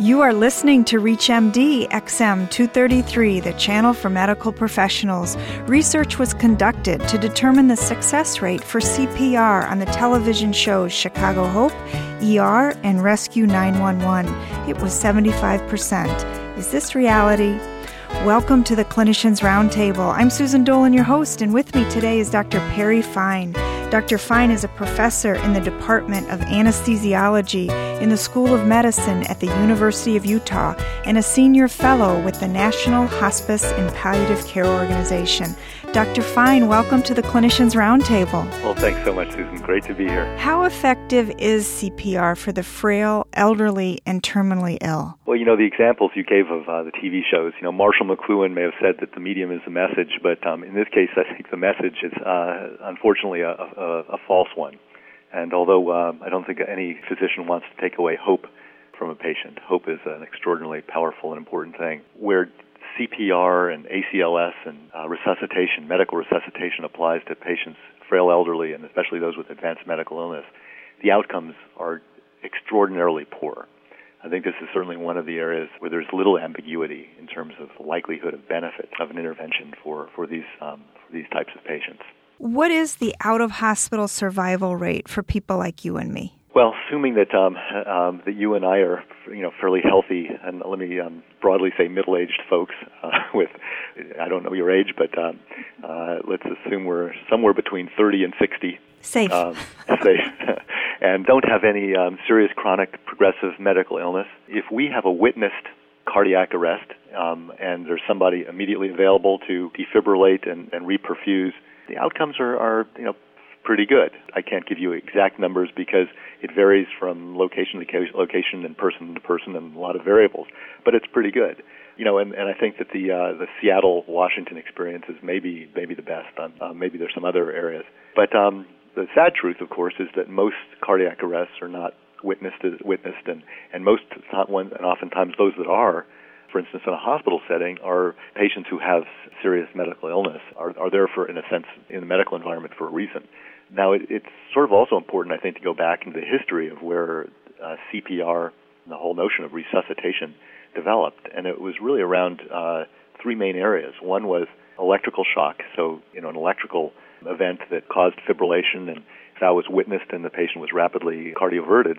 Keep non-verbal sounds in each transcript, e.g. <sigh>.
You are listening to ReachMD XM 233, the channel for medical professionals. Research was conducted to determine the success rate for CPR on the television shows Chicago Hope, ER, and Rescue 911. It was 75%. Is this reality? Welcome to the Clinicians Roundtable. I'm Susan Dolan, your host, and with me today is Dr. Perry Fine. Dr. Fine is a professor in the Department of Anesthesiology in the School of Medicine at the University of Utah and a senior fellow with the National Hospice and Palliative Care Organization. Dr. Fine, welcome to the Clinicians Roundtable. Well, thanks so much, Susan. Great to be here. How effective is CPR for the frail, elderly, and terminally ill? Well, you know, the examples you gave of uh, the TV shows, you know, Marshall McLuhan may have said that the medium is the message, but um, in this case, I think the message is uh, unfortunately a, a, a, false one. And although uh, I don't think any physician wants to take away hope from a patient, hope is an extraordinarily powerful and important thing. Where CPR and ACLS and uh, resuscitation, medical resuscitation applies to patients, frail elderly, and especially those with advanced medical illness, the outcomes are extraordinarily poor. I think this is certainly one of the areas where there's little ambiguity in terms of the likelihood of benefit of an intervention for, for, these, um, for these types of patients. What is the out of hospital survival rate for people like you and me? Well, assuming that um, um, that you and I are, you know, fairly healthy, and let me um, broadly say middle-aged folks <laughs> uh, with, I don't know your age, but um, uh, let's assume we're somewhere between 30 and 60. Safe. Um, safe. <laughs> and don't have any um, serious chronic progressive medical illness. If we have a witnessed cardiac arrest um, and there's somebody immediately available to defibrillate and, and reperfuse, the outcomes are, are you know pretty good. I can't give you exact numbers because it varies from location to location and person to person and a lot of variables, but it's pretty good. You know, and, and I think that the uh, the Seattle Washington experience is maybe maybe the best. Um, uh, maybe there's some other areas, but um, the sad truth, of course, is that most cardiac arrests are not witnessed witnessed, and and most not one, and oftentimes those that are for instance, in a hospital setting, are patients who have serious medical illness are, are there for, in a sense, in the medical environment for a reason. Now, it, it's sort of also important, I think, to go back into the history of where uh, CPR and the whole notion of resuscitation developed, and it was really around uh, three main areas. One was electrical shock, so you know, an electrical event that caused fibrillation, and if that was witnessed and the patient was rapidly cardioverted,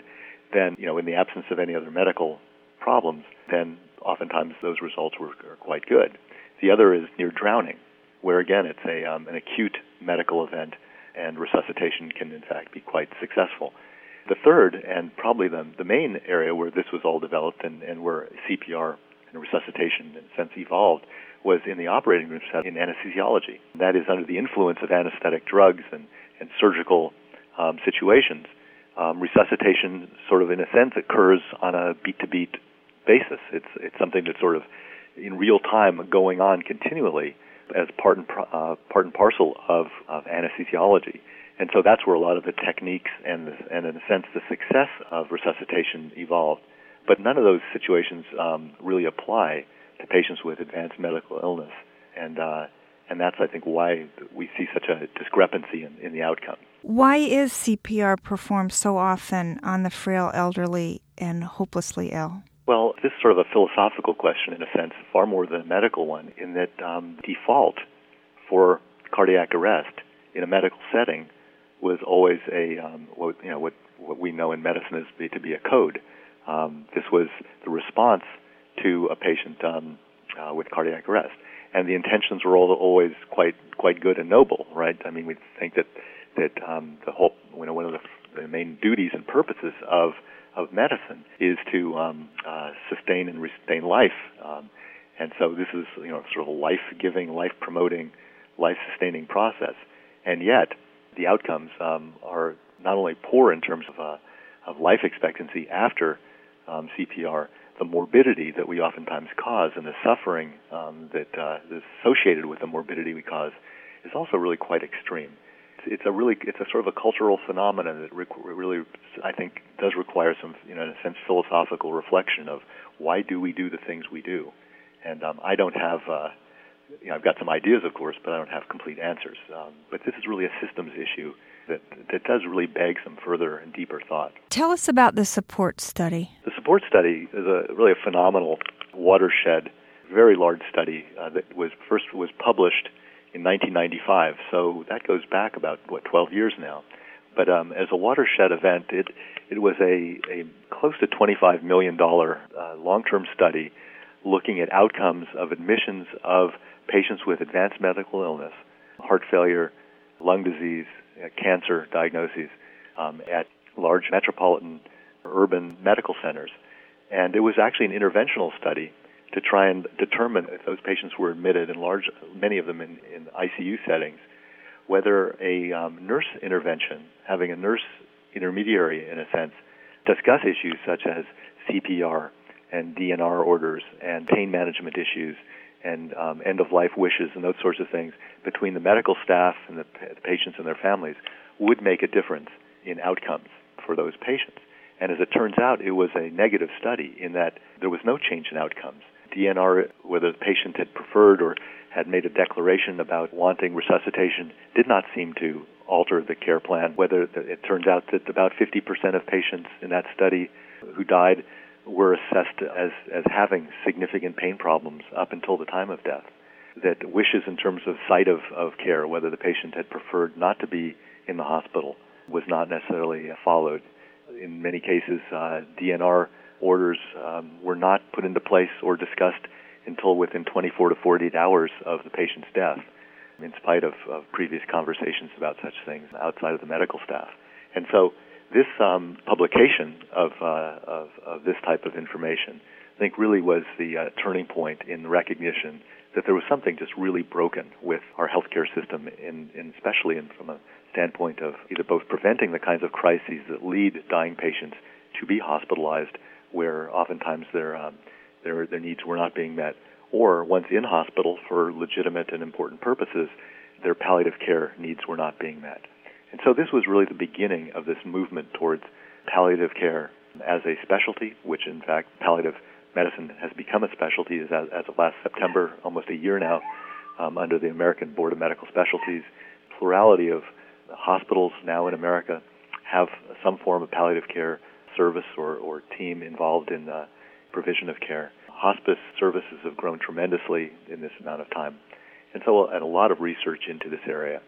then you know, in the absence of any other medical problems, then oftentimes those results were are quite good. The other is near drowning, where again it's a um, an acute medical event and resuscitation can in fact be quite successful. The third, and probably the, the main area where this was all developed and, and where CPR and resuscitation in a sense evolved, was in the operating room setting in anesthesiology. That is under the influence of anesthetic drugs and, and surgical um, situations. Um, resuscitation sort of in a sense occurs on a beat to beat basis. It's, it's something that's sort of in real time going on continually as part and, uh, part and parcel of, of anesthesiology. And so that's where a lot of the techniques and, and in a sense, the success of resuscitation evolved. But none of those situations um, really apply to patients with advanced medical illness. And, uh, and that's, I think, why we see such a discrepancy in, in the outcome. Why is CPR performed so often on the frail elderly and hopelessly ill? Well, this is sort of a philosophical question in a sense, far more than a medical one, in that um, default for cardiac arrest in a medical setting was always a um, what you know what what we know in medicine is to be a code. Um, this was the response to a patient um, uh, with cardiac arrest, and the intentions were all, always quite quite good and noble, right? I mean, we think that that um, the whole you know one of the main duties and purposes of of medicine is to um, uh, sustain and retain life. Um, and so this is you know sort of a life-giving, life-promoting, life-sustaining process. And yet the outcomes um, are not only poor in terms of uh, of life expectancy after um, CPR, the morbidity that we oftentimes cause and the suffering um, that uh, is associated with the morbidity we cause is also really quite extreme it's a really it's a sort of a cultural phenomenon that re- really I think does require some you know in a sense philosophical reflection of why do we do the things we do, and um, I don't have. Uh, you know, I've got some ideas, of course, but I don't have complete answers. Um, but this is really a systems issue that that does really beg some further and deeper thought. Tell us about the support study. The support study is a really a phenomenal watershed, very large study uh, that was first was published in 1995. So that goes back about what 12 years now. But um, as a watershed event, it it was a, a close to 25 million dollar uh, long-term study looking at outcomes of admissions of patients with advanced medical illness, heart failure, lung disease, uh, cancer diagnoses um, at large metropolitan urban medical centers. And it was actually an interventional study to try and determine if those patients were admitted, in large, many of them in, in ICU settings, whether a um, nurse intervention, having a nurse intermediary in a sense, discuss issues such as CPR and DNR orders and pain management issues and um, end of life wishes and those sorts of things between the medical staff and the, the patients and their families would make a difference in outcomes for those patients. And as it turns out, it was a negative study in that there was no change in outcomes. DNR, whether the patient had preferred or had made a declaration about wanting resuscitation, did not seem to alter the care plan. Whether it turns out that about 50% of patients in that study who died were assessed as, as having significant pain problems up until the time of death. That wishes in terms of site of, of care, whether the patient had preferred not to be in the hospital, was not necessarily followed. In many cases, uh, DNR orders um, were not put into place or discussed until within 24 to 48 hours of the patient's death, in spite of, of previous conversations about such things outside of the medical staff. And so this um, publication of, uh, of, of, this type of information, I think, really was the uh, turning point in the recognition that there was something just really broken with our healthcare system, in especially in, from a standpoint of either both preventing the kinds of crises that lead dying patients to be hospitalized, where oftentimes their um, their their needs were not being met, or once in hospital for legitimate and important purposes, their palliative care needs were not being met. And so this was really the beginning of this movement towards palliative care as a specialty, which in fact palliative medicine has become a specialty as, as of last September, almost a year now, um, under the American Board of Medical Specialties. Plurality of hospitals now in America have some form of palliative care service or, or team involved in uh, provision of care. Hospice services have grown tremendously in this amount of time. And so, and a lot of research into this area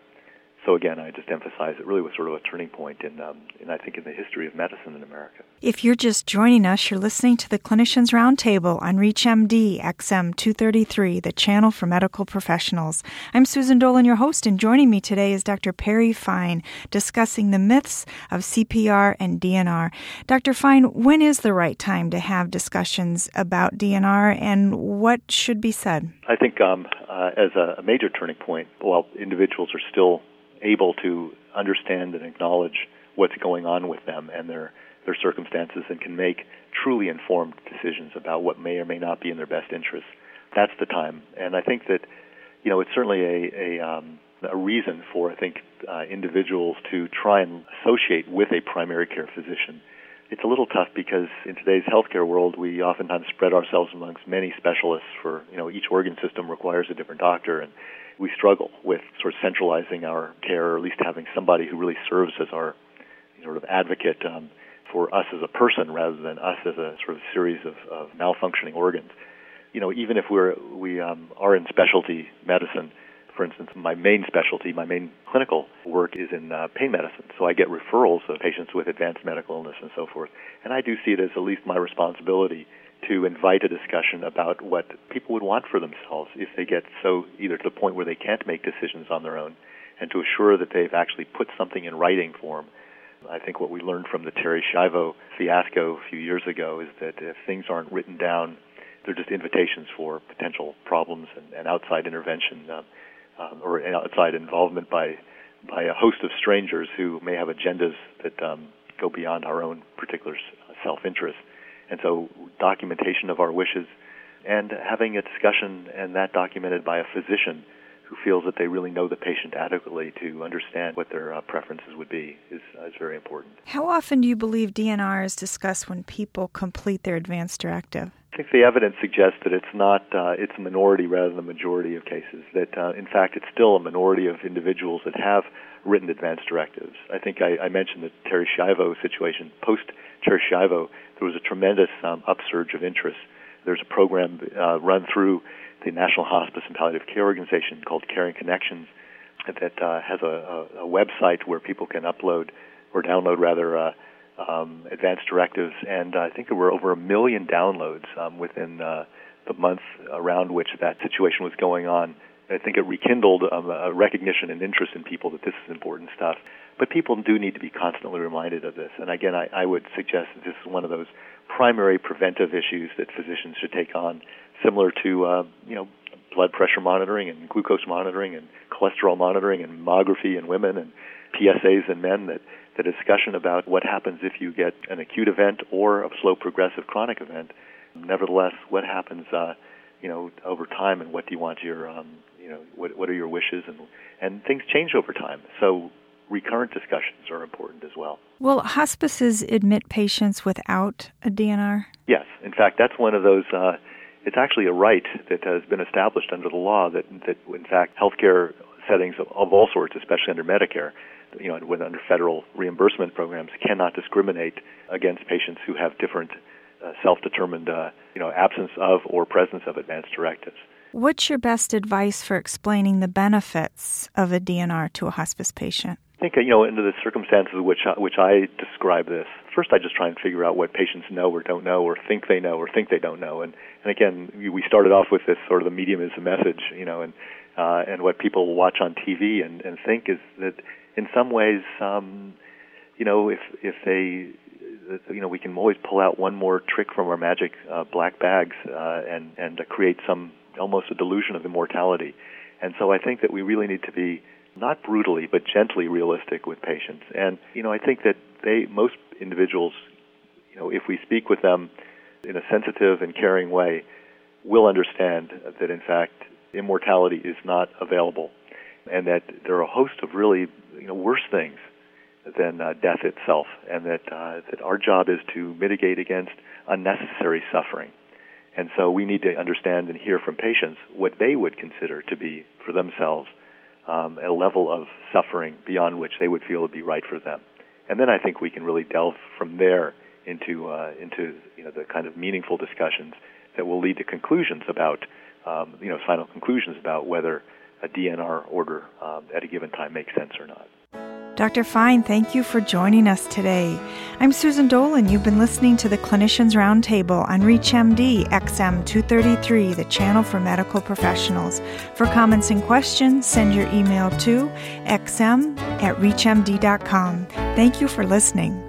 so again, I just emphasize it really was sort of a turning point in, um, in I think, in the history of medicine in America. If you're just joining us, you're listening to the Clinicians Roundtable on ReachMD XM 233, the channel for medical professionals. I'm Susan Dolan, your host, and joining me today is Dr. Perry Fine, discussing the myths of CPR and DNR. Dr. Fine, when is the right time to have discussions about DNR, and what should be said? I think um, uh, as a major turning point, while individuals are still able to understand and acknowledge what's going on with them and their their circumstances and can make truly informed decisions about what may or may not be in their best interests. That's the time, and I think that you know it's certainly a a, um, a reason for I think uh, individuals to try and associate with a primary care physician. It's a little tough because in today's healthcare world, we oftentimes spread ourselves amongst many specialists. For you know, each organ system requires a different doctor, and we struggle with sort of centralizing our care, or at least having somebody who really serves as our sort of advocate um, for us as a person rather than us as a sort of series of, of malfunctioning organs. You know, even if we're we um, are in specialty medicine, for instance, my main specialty, my main clinical work is in uh, pain medicine. So I get referrals of patients with advanced medical illness and so forth. And I do see it as at least my responsibility to invite a discussion about what people would want for themselves if they get so either to the point where they can't make decisions on their own and to assure that they've actually put something in writing for them. I think what we learned from the Terri Schiavo fiasco a few years ago is that if things aren't written down, they're just invitations for potential problems and, and outside intervention uh, um, or outside involvement by by a host of strangers who may have agendas that um, go beyond our own particular self-interest. And so documentation of our wishes and having a discussion and that documented by a physician who feels that they really know the patient adequately to understand what their uh, preferences would be is, uh, is very important. How often do you believe DNR is discussed when people complete their advance directive? I think the evidence suggests that it's not, uh, it's a minority rather than a majority of cases. That, uh, in fact, it's still a minority of individuals that have written advance directives. I think I, I mentioned the Terri Schiavo situation. Post Terri Schiavo, there was a tremendous um, upsurge of interest. There's a program uh, run through the National Hospice and Palliative Care Organization called Caring Connections that uh, has a, a, a, website where people can upload or download rather uh, um, advanced directives, and I think there were over a million downloads um, within uh, the month around which that situation was going on. I think it rekindled um, a recognition and interest in people that this is important stuff. But people do need to be constantly reminded of this. And again, I, I would suggest that this is one of those primary preventive issues that physicians should take on, similar to uh, you know blood pressure monitoring and glucose monitoring and cholesterol monitoring and mammography in women and PSAs in men. That the discussion about what happens if you get an acute event or a slow progressive chronic event. Nevertheless, what happens, uh, you know, over time, and what do you want your, um, you know, what what are your wishes, and and things change over time. So recurrent discussions are important as well. Will hospices admit patients without a DNR? Yes. In fact, that's one of those. Uh, it's actually a right that has been established under the law that, that in fact, healthcare settings of, of all sorts, especially under Medicare, you know, when under federal reimbursement programs, cannot discriminate against patients who have different uh, self-determined, uh, you know, absence of or presence of advanced directives. What's your best advice for explaining the benefits of a DNR to a hospice patient? I think you know, under the circumstances which I, which I describe this, first I just try and figure out what patients know or don't know, or think they know or think they don't know. And and again, we started off with this sort of the medium is the message, you know, and uh, and what people watch on TV and, and think is that in some ways, um, you know, if if they you know, we can always pull out one more trick from our magic uh, black bags uh, and and uh, create some almost a delusion of immortality. And so I think that we really need to be not brutally but gently realistic with patients. And you know, I think that they most individuals, you know, if we speak with them in a sensitive and caring way, will understand that in fact immortality is not available, and that there are a host of really you know worse things than uh, death itself, and that uh, that our job is to mitigate against unnecessary suffering. And so we need to understand and hear from patients what they would consider to be for themselves um, a level of suffering beyond which they would feel would be right for them. And then I think we can really delve from there into uh, into you know the kind of meaningful discussions that will lead to conclusions about um, you know final conclusions about whether a DNR order um, at a given time makes sense or not. Dr. Fine, thank you for joining us today. I'm Susan Dolan. You've been listening to the Clinicians Roundtable on ReachMD XM 233, the channel for medical professionals. For comments and questions, send your email to xm at reachmd.com. Thank you for listening.